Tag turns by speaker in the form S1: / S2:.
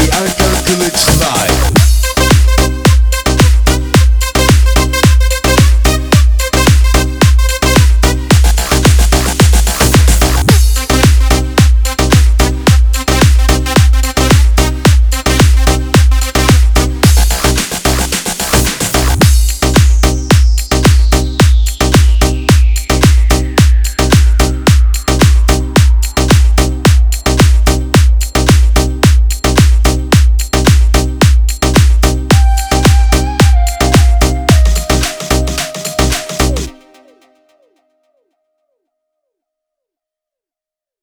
S1: Ankara Kılıçlar